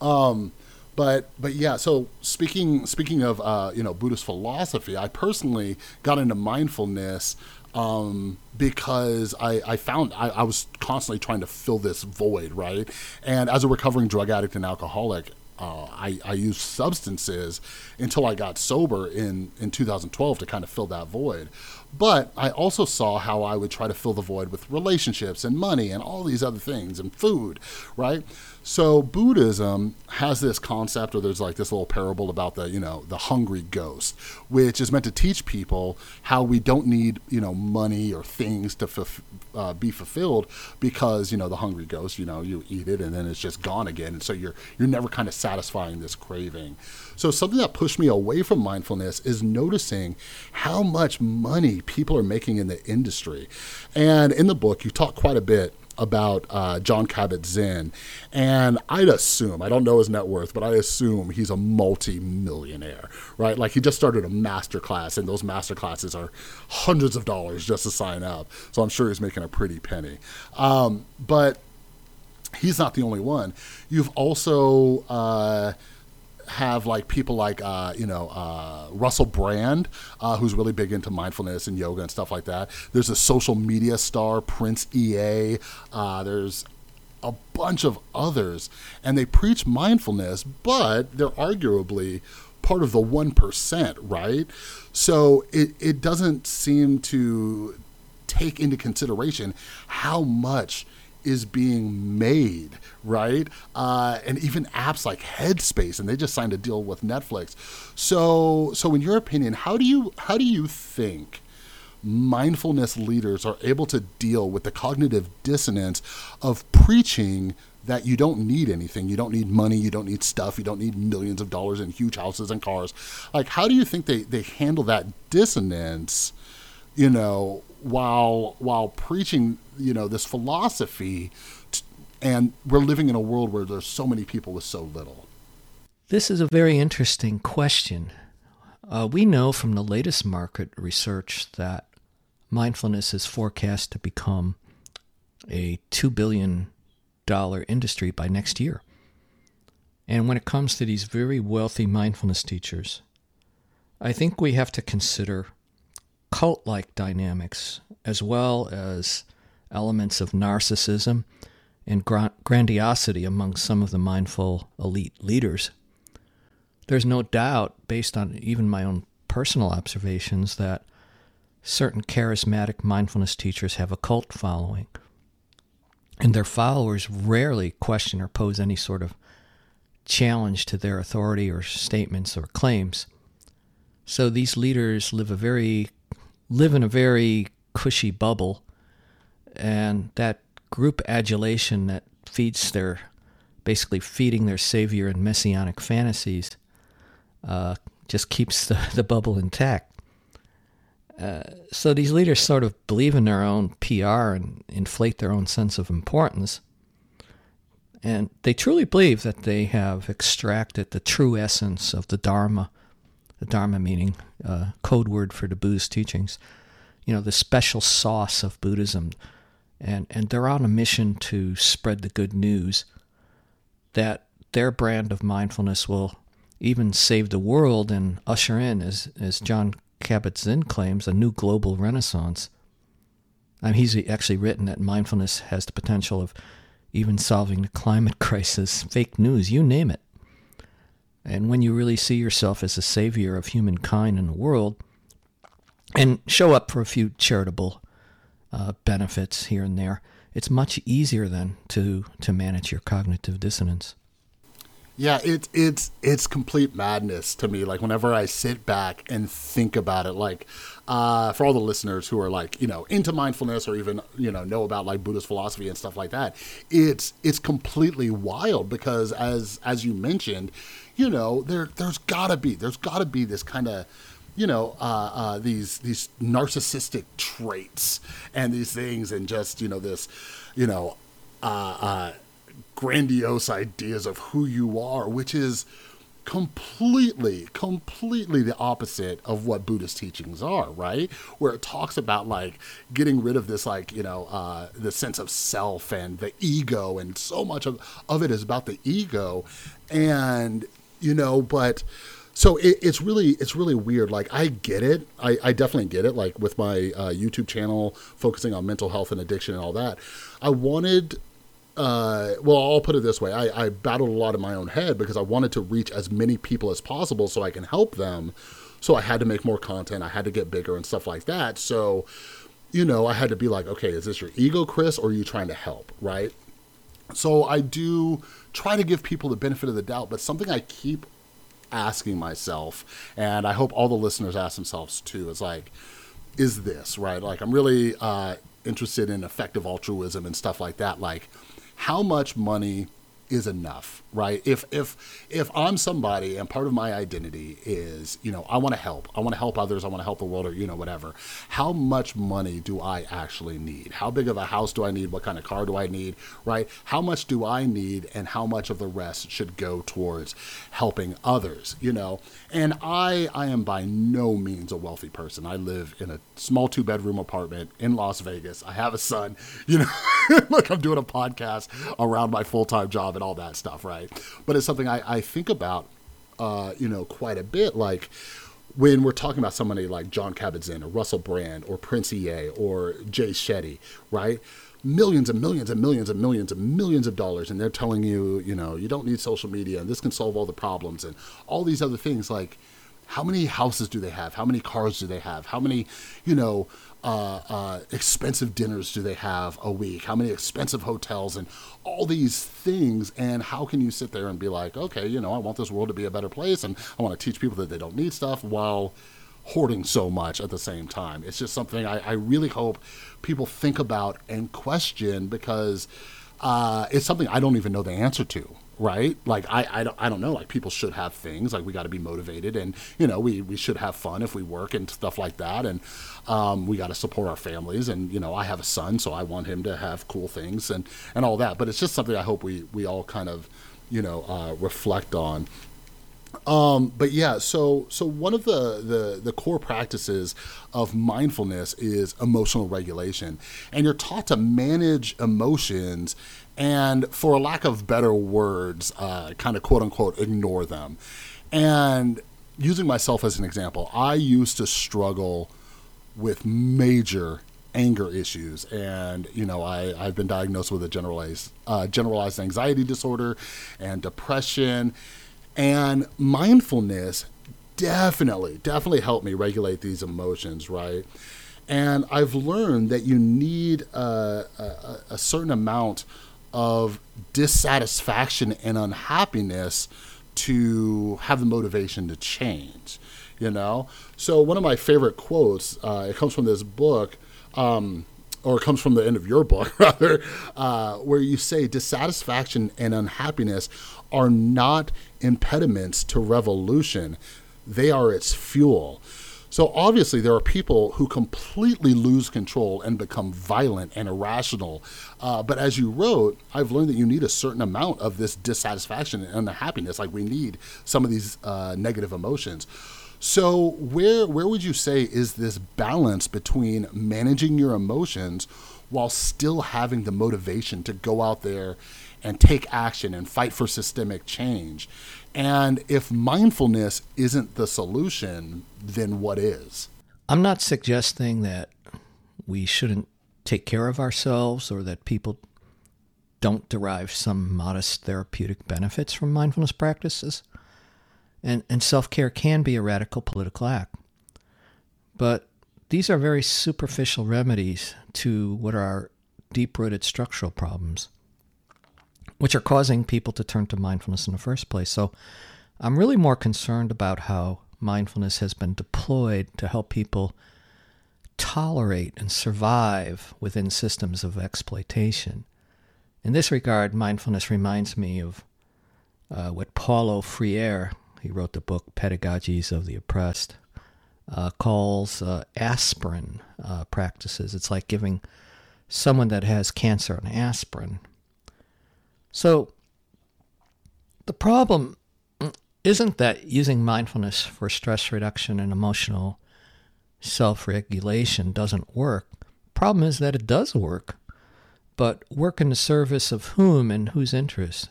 um but but yeah so speaking speaking of uh, you know buddhist philosophy i personally got into mindfulness um, because I, I found I, I was constantly trying to fill this void, right? And as a recovering drug addict and alcoholic, uh, I, I used substances until I got sober in, in 2012 to kind of fill that void. But I also saw how I would try to fill the void with relationships and money and all these other things and food, right? So Buddhism has this concept, or there's like this little parable about the, you know, the hungry ghost, which is meant to teach people how we don't need, you know, money or things to f- uh, be fulfilled because, you know, the hungry ghost, you know, you eat it and then it's just gone again, and so you're you're never kind of satisfying this craving. So something that pushed me away from mindfulness is noticing how much money people are making in the industry, and in the book you talk quite a bit about uh, Jon Kabat-Zinn, and I'd assume I don't know his net worth, but I assume he's a multi-millionaire, right? Like he just started a master class, and those master classes are hundreds of dollars just to sign up. So I'm sure he's making a pretty penny. Um, but he's not the only one. You've also uh, have like people like uh, you know uh, Russell Brand, uh, who's really big into mindfulness and yoga and stuff like that. There's a social media star, Prince EA. Uh, there's a bunch of others, and they preach mindfulness, but they're arguably part of the one percent, right? So it it doesn't seem to take into consideration how much is being made, right? Uh, and even apps like Headspace, and they just signed a deal with Netflix. So, so in your opinion, how do you how do you think mindfulness leaders are able to deal with the cognitive dissonance of preaching that you don't need anything. You don't need money. You don't need stuff. You don't need millions of dollars in huge houses and cars. Like, how do you think they, they handle that dissonance, you know, while, while preaching, you know, this philosophy? T- and we're living in a world where there's so many people with so little. This is a very interesting question. Uh, we know from the latest market research that mindfulness is forecast to become a $2 billion industry by next year. And when it comes to these very wealthy mindfulness teachers, I think we have to consider cult like dynamics as well as elements of narcissism and grandiosity among some of the mindful elite leaders. There's no doubt, based on even my own personal observations, that certain charismatic mindfulness teachers have a cult following. And their followers rarely question or pose any sort of challenge to their authority or statements or claims. So these leaders live a very live in a very cushy bubble and that group adulation that feeds their basically feeding their savior and messianic fantasies uh, just keeps the, the bubble intact. Uh, so these leaders sort of believe in their own PR and inflate their own sense of importance. And they truly believe that they have extracted the true essence of the Dharma, the Dharma meaning uh, code word for the Buddhist teachings, you know, the special sauce of Buddhism. And, and they're on a mission to spread the good news that their brand of mindfulness will even save the world and usher in, as, as Jon Kabat-Zinn claims, a new global renaissance. I mean, he's actually written that mindfulness has the potential of even solving the climate crisis, fake news, you name it. And when you really see yourself as a savior of humankind in the world and show up for a few charitable uh, benefits here and there, it's much easier then to, to manage your cognitive dissonance. Yeah, it's it's it's complete madness to me. Like whenever I sit back and think about it, like uh, for all the listeners who are like you know into mindfulness or even you know know about like Buddhist philosophy and stuff like that, it's it's completely wild because as as you mentioned, you know there there's gotta be there's gotta be this kind of you know uh, uh, these these narcissistic traits and these things and just you know this you know uh, uh grandiose ideas of who you are, which is completely, completely the opposite of what Buddhist teachings are, right? Where it talks about like getting rid of this, like, you know, uh, the sense of self and the ego, and so much of, of it is about the ego. And, you know, but so it, it's really it's really weird like i get it i, I definitely get it like with my uh, youtube channel focusing on mental health and addiction and all that i wanted uh, well, I'll put it this way: I, I battled a lot in my own head because I wanted to reach as many people as possible so I can help them. So I had to make more content. I had to get bigger and stuff like that. So, you know, I had to be like, okay, is this your ego, Chris, or are you trying to help, right? So I do try to give people the benefit of the doubt, but something I keep asking myself, and I hope all the listeners ask themselves too, is like, is this right? Like, I'm really uh, interested in effective altruism and stuff like that. Like, how much money is enough, right? If if if I'm somebody and part of my identity is, you know, I want to help. I want to help others, I want to help the world or you know whatever. How much money do I actually need? How big of a house do I need? What kind of car do I need, right? How much do I need and how much of the rest should go towards helping others, you know? And I I am by no means a wealthy person. I live in a small two-bedroom apartment in Las Vegas. I have a son, you know. Look, I'm doing a podcast around my full-time job and all that stuff, right? But it's something I, I think about, uh, you know, quite a bit. Like when we're talking about somebody like Jon Kabat-Zinn or Russell Brand or Prince EA or Jay Shetty, right? Millions and millions and millions and millions and millions of dollars, and they're telling you, you know, you don't need social media and this can solve all the problems and all these other things. Like, how many houses do they have? How many cars do they have? How many, you know, uh, uh, expensive dinners do they have a week? How many expensive hotels and all these things? And how can you sit there and be like, okay, you know, I want this world to be a better place, and I want to teach people that they don't need stuff while hoarding so much at the same time. It's just something I, I really hope people think about and question because uh, it's something I don't even know the answer to right? Like I, I don't, I don't know. Like people should have things. Like we got to be motivated, and you know, we we should have fun if we work and stuff like that. And um, we got to support our families. And you know, I have a son, so I want him to have cool things and and all that. But it's just something I hope we we all kind of, you know, uh, reflect on. Um, but yeah, so so one of the, the the core practices of mindfulness is emotional regulation, and you're taught to manage emotions and for lack of better words, uh, kind of quote unquote ignore them. And using myself as an example, I used to struggle with major anger issues, and you know I I've been diagnosed with a generalized uh, generalized anxiety disorder and depression, and mindfulness definitely definitely helped me regulate these emotions, right? And I've learned that you need a, a, a certain amount of dissatisfaction and unhappiness to have the motivation to change you know? So one of my favorite quotes uh, it comes from this book um, or it comes from the end of your book rather uh, where you say dissatisfaction and unhappiness are not impediments to revolution. They are its fuel so obviously, there are people who completely lose control and become violent and irrational. Uh, but as you wrote, I've learned that you need a certain amount of this dissatisfaction and unhappiness. Like we need some of these uh, negative emotions. So where where would you say is this balance between managing your emotions while still having the motivation to go out there and take action and fight for systemic change? And if mindfulness isn't the solution, then what is? I'm not suggesting that we shouldn't take care of ourselves or that people don't derive some modest therapeutic benefits from mindfulness practices. And, and self care can be a radical political act. But these are very superficial remedies to what are deep rooted structural problems which are causing people to turn to mindfulness in the first place. So I'm really more concerned about how mindfulness has been deployed to help people tolerate and survive within systems of exploitation. In this regard, mindfulness reminds me of uh, what Paulo Freire, he wrote the book Pedagogies of the Oppressed, uh, calls uh, aspirin uh, practices. It's like giving someone that has cancer an aspirin so the problem isn't that using mindfulness for stress reduction and emotional self regulation doesn't work. The problem is that it does work, but work in the service of whom and whose interests.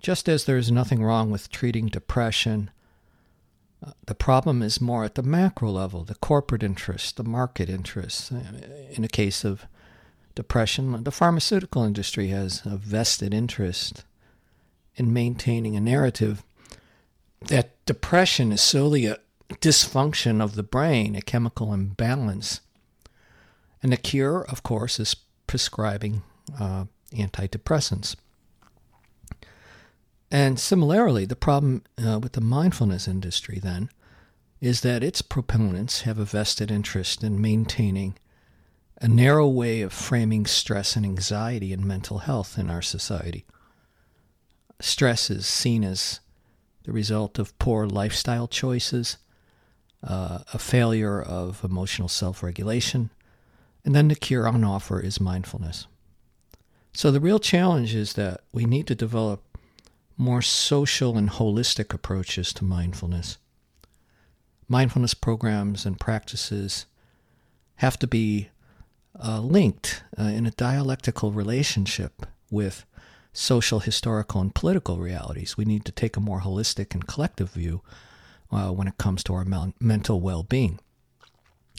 Just as there's nothing wrong with treating depression, the problem is more at the macro level, the corporate interest, the market interest. In the case of depression, the pharmaceutical industry has a vested interest in maintaining a narrative that depression is solely a dysfunction of the brain, a chemical imbalance. And the cure, of course, is prescribing uh, antidepressants. And similarly, the problem uh, with the mindfulness industry then is that its proponents have a vested interest in maintaining a narrow way of framing stress and anxiety and mental health in our society. Stress is seen as the result of poor lifestyle choices, uh, a failure of emotional self regulation, and then the cure on offer is mindfulness. So the real challenge is that we need to develop more social and holistic approaches to mindfulness. Mindfulness programs and practices have to be uh, linked uh, in a dialectical relationship with social, historical, and political realities. We need to take a more holistic and collective view uh, when it comes to our mental well being.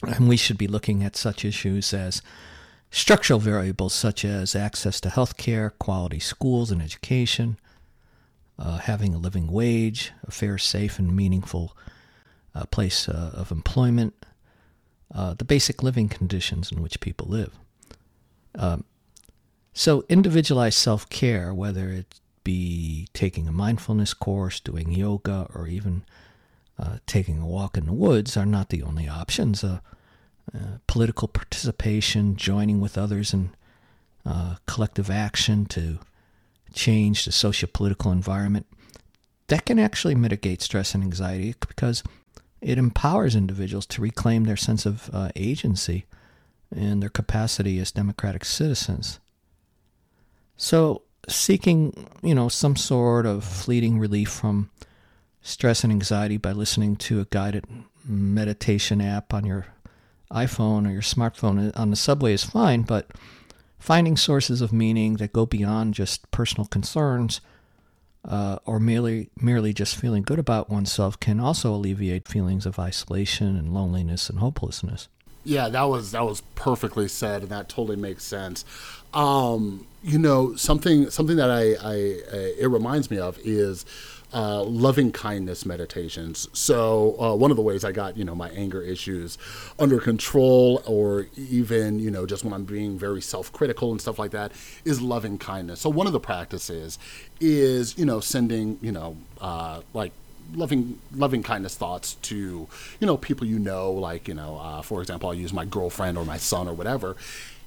And we should be looking at such issues as structural variables such as access to health care, quality schools and education, uh, having a living wage, a fair, safe, and meaningful uh, place uh, of employment, uh, the basic living conditions in which people live. Um, so, individualized self care, whether it be taking a mindfulness course, doing yoga, or even uh, taking a walk in the woods, are not the only options. Uh, uh, political participation, joining with others in uh, collective action to change the socio-political environment, that can actually mitigate stress and anxiety because it empowers individuals to reclaim their sense of uh, agency and their capacity as democratic citizens. So, seeking, you know, some sort of fleeting relief from stress and anxiety by listening to a guided meditation app on your iPhone or your smartphone on the subway is fine, but finding sources of meaning that go beyond just personal concerns uh, or merely merely just feeling good about oneself can also alleviate feelings of isolation and loneliness and hopelessness. Yeah, that was that was perfectly said, and that totally makes sense. Um, you know, something something that I, I, I it reminds me of is uh, loving kindness meditations. So uh, one of the ways I got you know my anger issues under control, or even you know just when I'm being very self critical and stuff like that, is loving kindness. So one of the practices is you know sending you know uh, like loving loving kindness thoughts to you know people you know like you know uh, for example i'll use my girlfriend or my son or whatever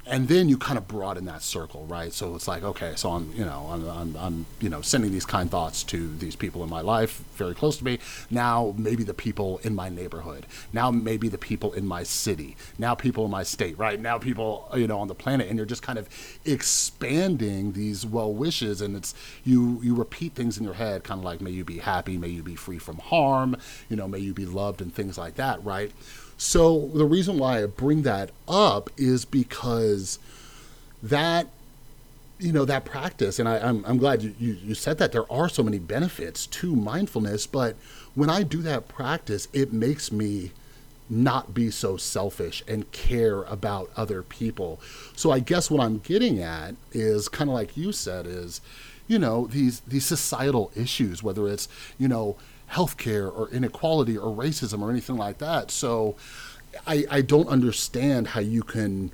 and then you kind of broaden that circle, right? So it's like, okay, so I'm, you know, I'm, I'm, I'm, you know, sending these kind thoughts to these people in my life, very close to me. Now maybe the people in my neighborhood. Now maybe the people in my city. Now people in my state, right? Now people, you know, on the planet, and you're just kind of expanding these well wishes, and it's you, you repeat things in your head, kind of like, may you be happy, may you be free from harm, you know, may you be loved, and things like that, right? So the reason why I bring that up is because that you know that practice and I, am I'm, I'm glad you, you, you said that. There are so many benefits to mindfulness but when i do that practice it makes me not be so selfish and care about other people. So i guess what i'm getting at is kind of like you said is you know these these societal issues whether it's you know healthcare or inequality or racism or anything like that. So I, I don't understand how you can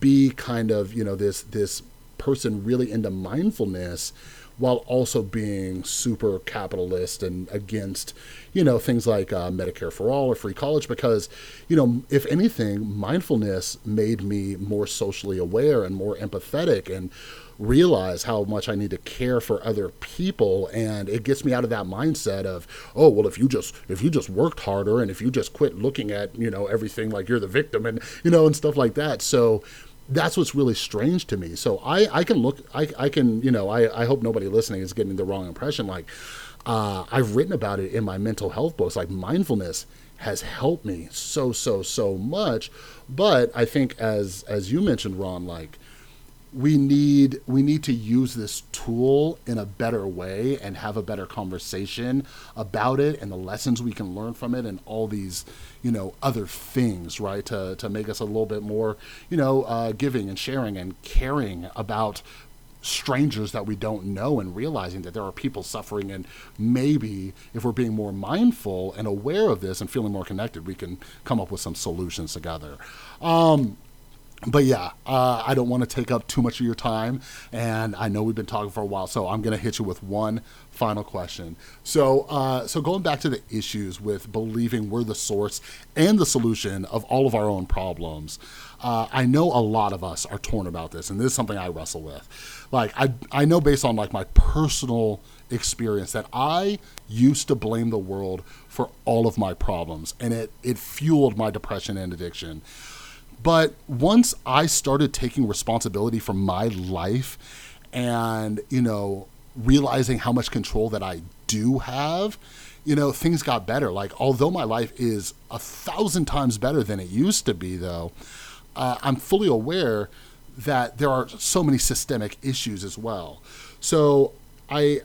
be kind of, you know, this this person really into mindfulness while also being super capitalist and against, you know, things like uh, Medicare for all or free college. Because, you know, if anything, mindfulness made me more socially aware and more empathetic and realize how much I need to care for other people and it gets me out of that mindset of oh well if you just if you just worked harder and if you just quit looking at you know everything like you're the victim and you know and stuff like that so that's what's really strange to me. So I I can look I I can you know I I hope nobody listening is getting the wrong impression. Like uh, I've written about it in my mental health books. Like mindfulness has helped me so so so much. But I think as as you mentioned Ron like we need we need to use this tool in a better way and have a better conversation about it and the lessons we can learn from it and all these you know other things right to, to make us a little bit more you know uh, giving and sharing and caring about strangers that we don't know and realizing that there are people suffering. And maybe if we're being more mindful and aware of this and feeling more connected we can come up with some solutions together. Um, but yeah, uh, I don't want to take up too much of your time, and I know we've been talking for a while, so I'm going to hit you with one final question. So, uh, so going back to the issues with believing we're the source and the solution of all of our own problems, uh, I know a lot of us are torn about this, and this is something I wrestle with. Like, I I know based on like my personal experience that I used to blame the world for all of my problems, and it it fueled my depression and addiction. But once I started taking responsibility for my life and, you know, realizing how much control that I do have, you know, things got better. Like, although my life is a thousand times better than it used to be, though, uh, I'm fully aware that there are so many systemic issues as well. So I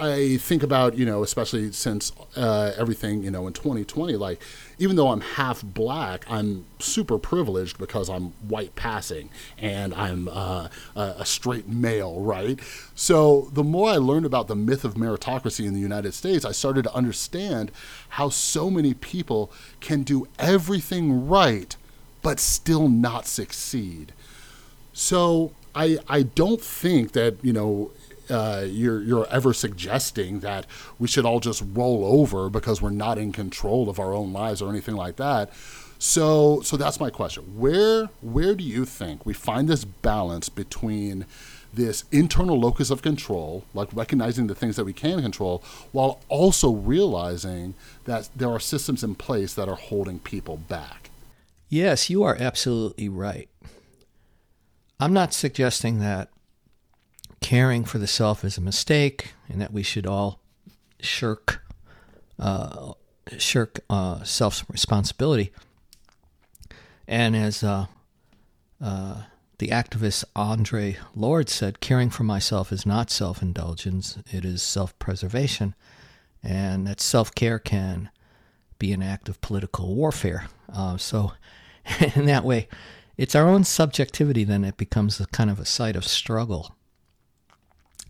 I think about, you know, especially since uh, everything, you know, in 2020, like, even though I'm half black, I'm super privileged because I'm white passing and I'm uh, a straight male, right? So the more I learned about the myth of meritocracy in the United States, I started to understand how so many people can do everything right but still not succeed. So I I don't think that you know uh, you're you're ever suggesting that we should all just roll over because we're not in control of our own lives or anything like that. So so that's my question. Where where do you think we find this balance between this internal locus of control, like recognizing the things that we can control, while also realizing that there are systems in place that are holding people back? Yes, you are absolutely right. I'm not suggesting that caring for the self is a mistake and that we should all shirk uh, shirk uh, self responsibility. And as uh, uh, the activist Audre Lorde said, caring for myself is not self indulgence, it is self preservation. And that self care can be an act of political warfare. Uh, so, in that way, it's our own subjectivity then it becomes a kind of a site of struggle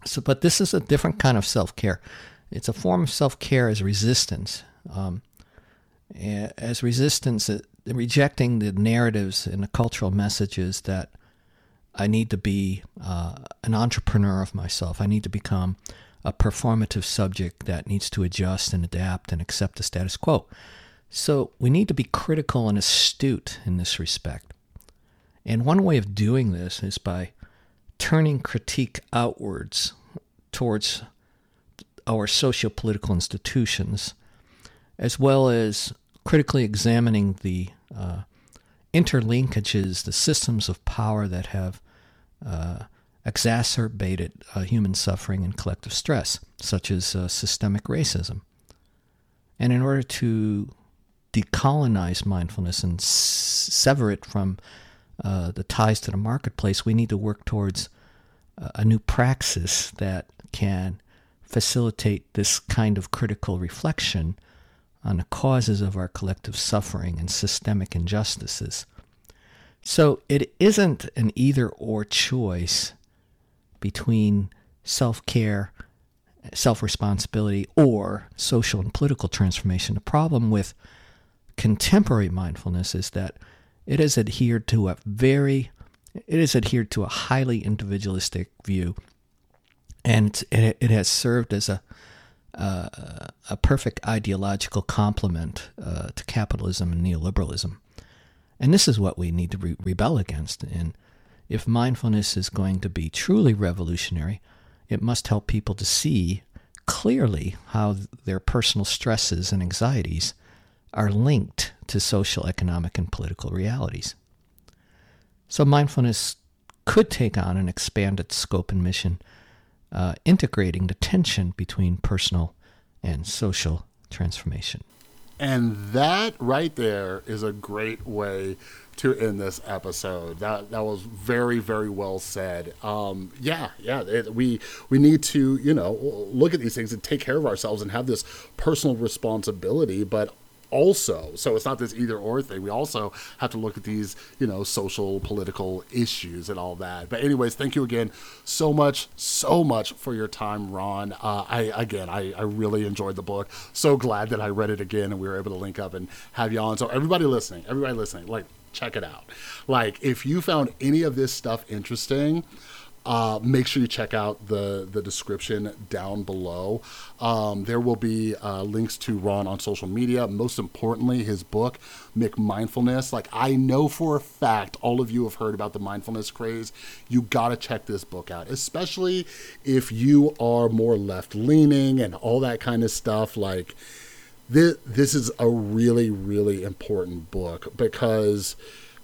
so, but this is a different kind of self care. It's a form of self care as resistance. Um, as resistance, uh, rejecting the narratives and the cultural messages that I need to be uh, an entrepreneur of myself. I need to become a performative subject that needs to adjust and adapt and accept the status quo. So we need to be critical and astute in this respect. And one way of doing this is by turning critique outwards towards our socio political institutions, as well as critically examining the uh, interlinkages, the systems of power that have uh, exacerbated uh, human suffering and collective stress, such as uh, systemic racism. And in order to decolonize mindfulness and s- sever it from uh, the ties to the marketplace, we need to work towards a new praxis that can facilitate this kind of critical reflection on the causes of our collective suffering and systemic injustices. So it isn't an either or choice between self care, self responsibility, or social and political transformation. The problem with contemporary mindfulness is that it has adhered to a very it has adhered to a highly individualistic view, and it, it has served as a uh, a perfect ideological complement uh, to capitalism and neoliberalism. And this is what we need to re- rebel against. And if mindfulness is going to be truly revolutionary, it must help people to see clearly how their personal stresses and anxieties are linked to social, economic, and political realities. So mindfulness could take on an expanded scope and mission, uh, integrating the tension between personal and social transformation. And that right there is a great way to end this episode. That that was very very well said. Um, yeah, yeah. It, we we need to you know look at these things and take care of ourselves and have this personal responsibility, but also so it's not this either or thing. We also have to look at these you know social political issues and all that. But anyways thank you again so much so much for your time ron. Uh, i again I, I really enjoyed the book. So glad that i read it again and we were able to link up and have you on. So everybody listening everybody listening like check it out. Like if you found any of this stuff interesting uh, make sure you check out the the description down below. Um, there will be uh, links to Ron on social media. Most importantly, his book, McMindfulness. Like I know for a fact, all of you have heard about the mindfulness craze. You got to check this book out, especially if you are more left leaning and all that kind of stuff. Like this, this is a really really important book because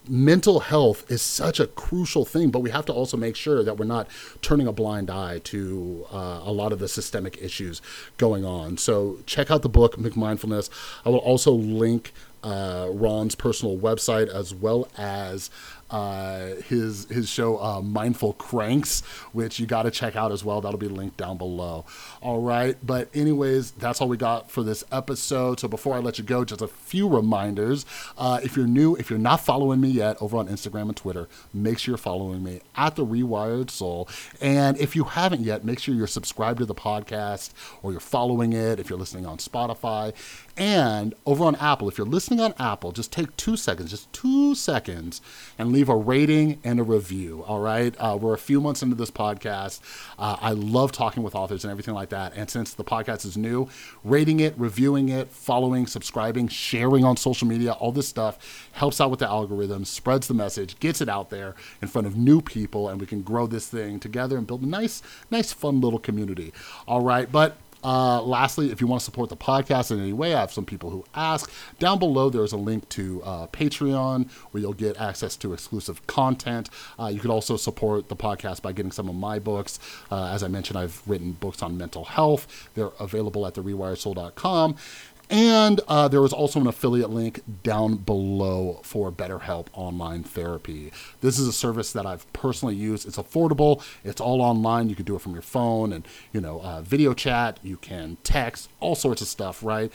mental health is such a crucial thing, but we have to also make sure that we're not turning a blind eye to uh, a lot of the systemic issues going on. So check out the book, McMindfulness. I will also link uh, Ron's personal website as well as uh, his his show uh, Mindful Cranks, which you got to check out as well. That'll be linked down below. All right, but anyways, that's all we got for this episode. So before I let you go, just a few reminders. Uh, if you're new, if you're not following me yet over on Instagram and Twitter, make sure you're following me at the Rewired Soul. And if you haven't yet, make sure you're subscribed to the podcast or you're following it. If you're listening on Spotify and over on Apple, if you're listening on Apple, just take two seconds, just two seconds, and leave a rating and a review. All right. Uh, we're a few months into this podcast. Uh, I love talking with authors and everything like that. And since the podcast is new, rating it, reviewing it, following, subscribing, sharing on social media, all this stuff helps out with the algorithm, spreads the message, gets it out there in front of new people, and we can grow this thing together and build a nice, nice, fun little community. All right. But uh, lastly, if you want to support the podcast in any way, I have some people who ask. Down below, there's a link to uh, Patreon where you'll get access to exclusive content. Uh, you could also support the podcast by getting some of my books. Uh, as I mentioned, I've written books on mental health. They're available at therewiredsoul.com. And uh, there is also an affiliate link down below for BetterHelp Online Therapy. This is a service that I've personally used. It's affordable. It's all online. You can do it from your phone and you know uh, video chat. You can text all sorts of stuff. Right.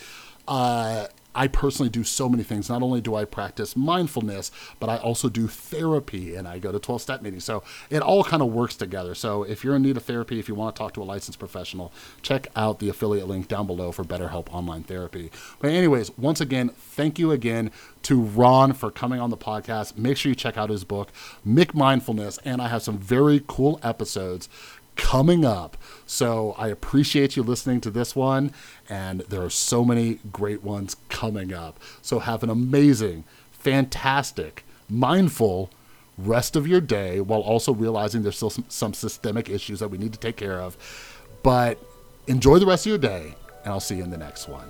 Uh, I personally do so many things. Not only do I practice mindfulness, but I also do therapy and I go to 12 step meetings. So it all kind of works together. So if you're in need of therapy, if you want to talk to a licensed professional, check out the affiliate link down below for BetterHelp Online Therapy. But, anyways, once again, thank you again to Ron for coming on the podcast. Make sure you check out his book, McMindfulness, and I have some very cool episodes coming up. So I appreciate you listening to this one, and there are so many great ones coming up. So have an amazing, fantastic, mindful rest of your day while also realizing there's still some, some systemic issues that we need to take care of. But enjoy the rest of your day, and I'll see you in the next one.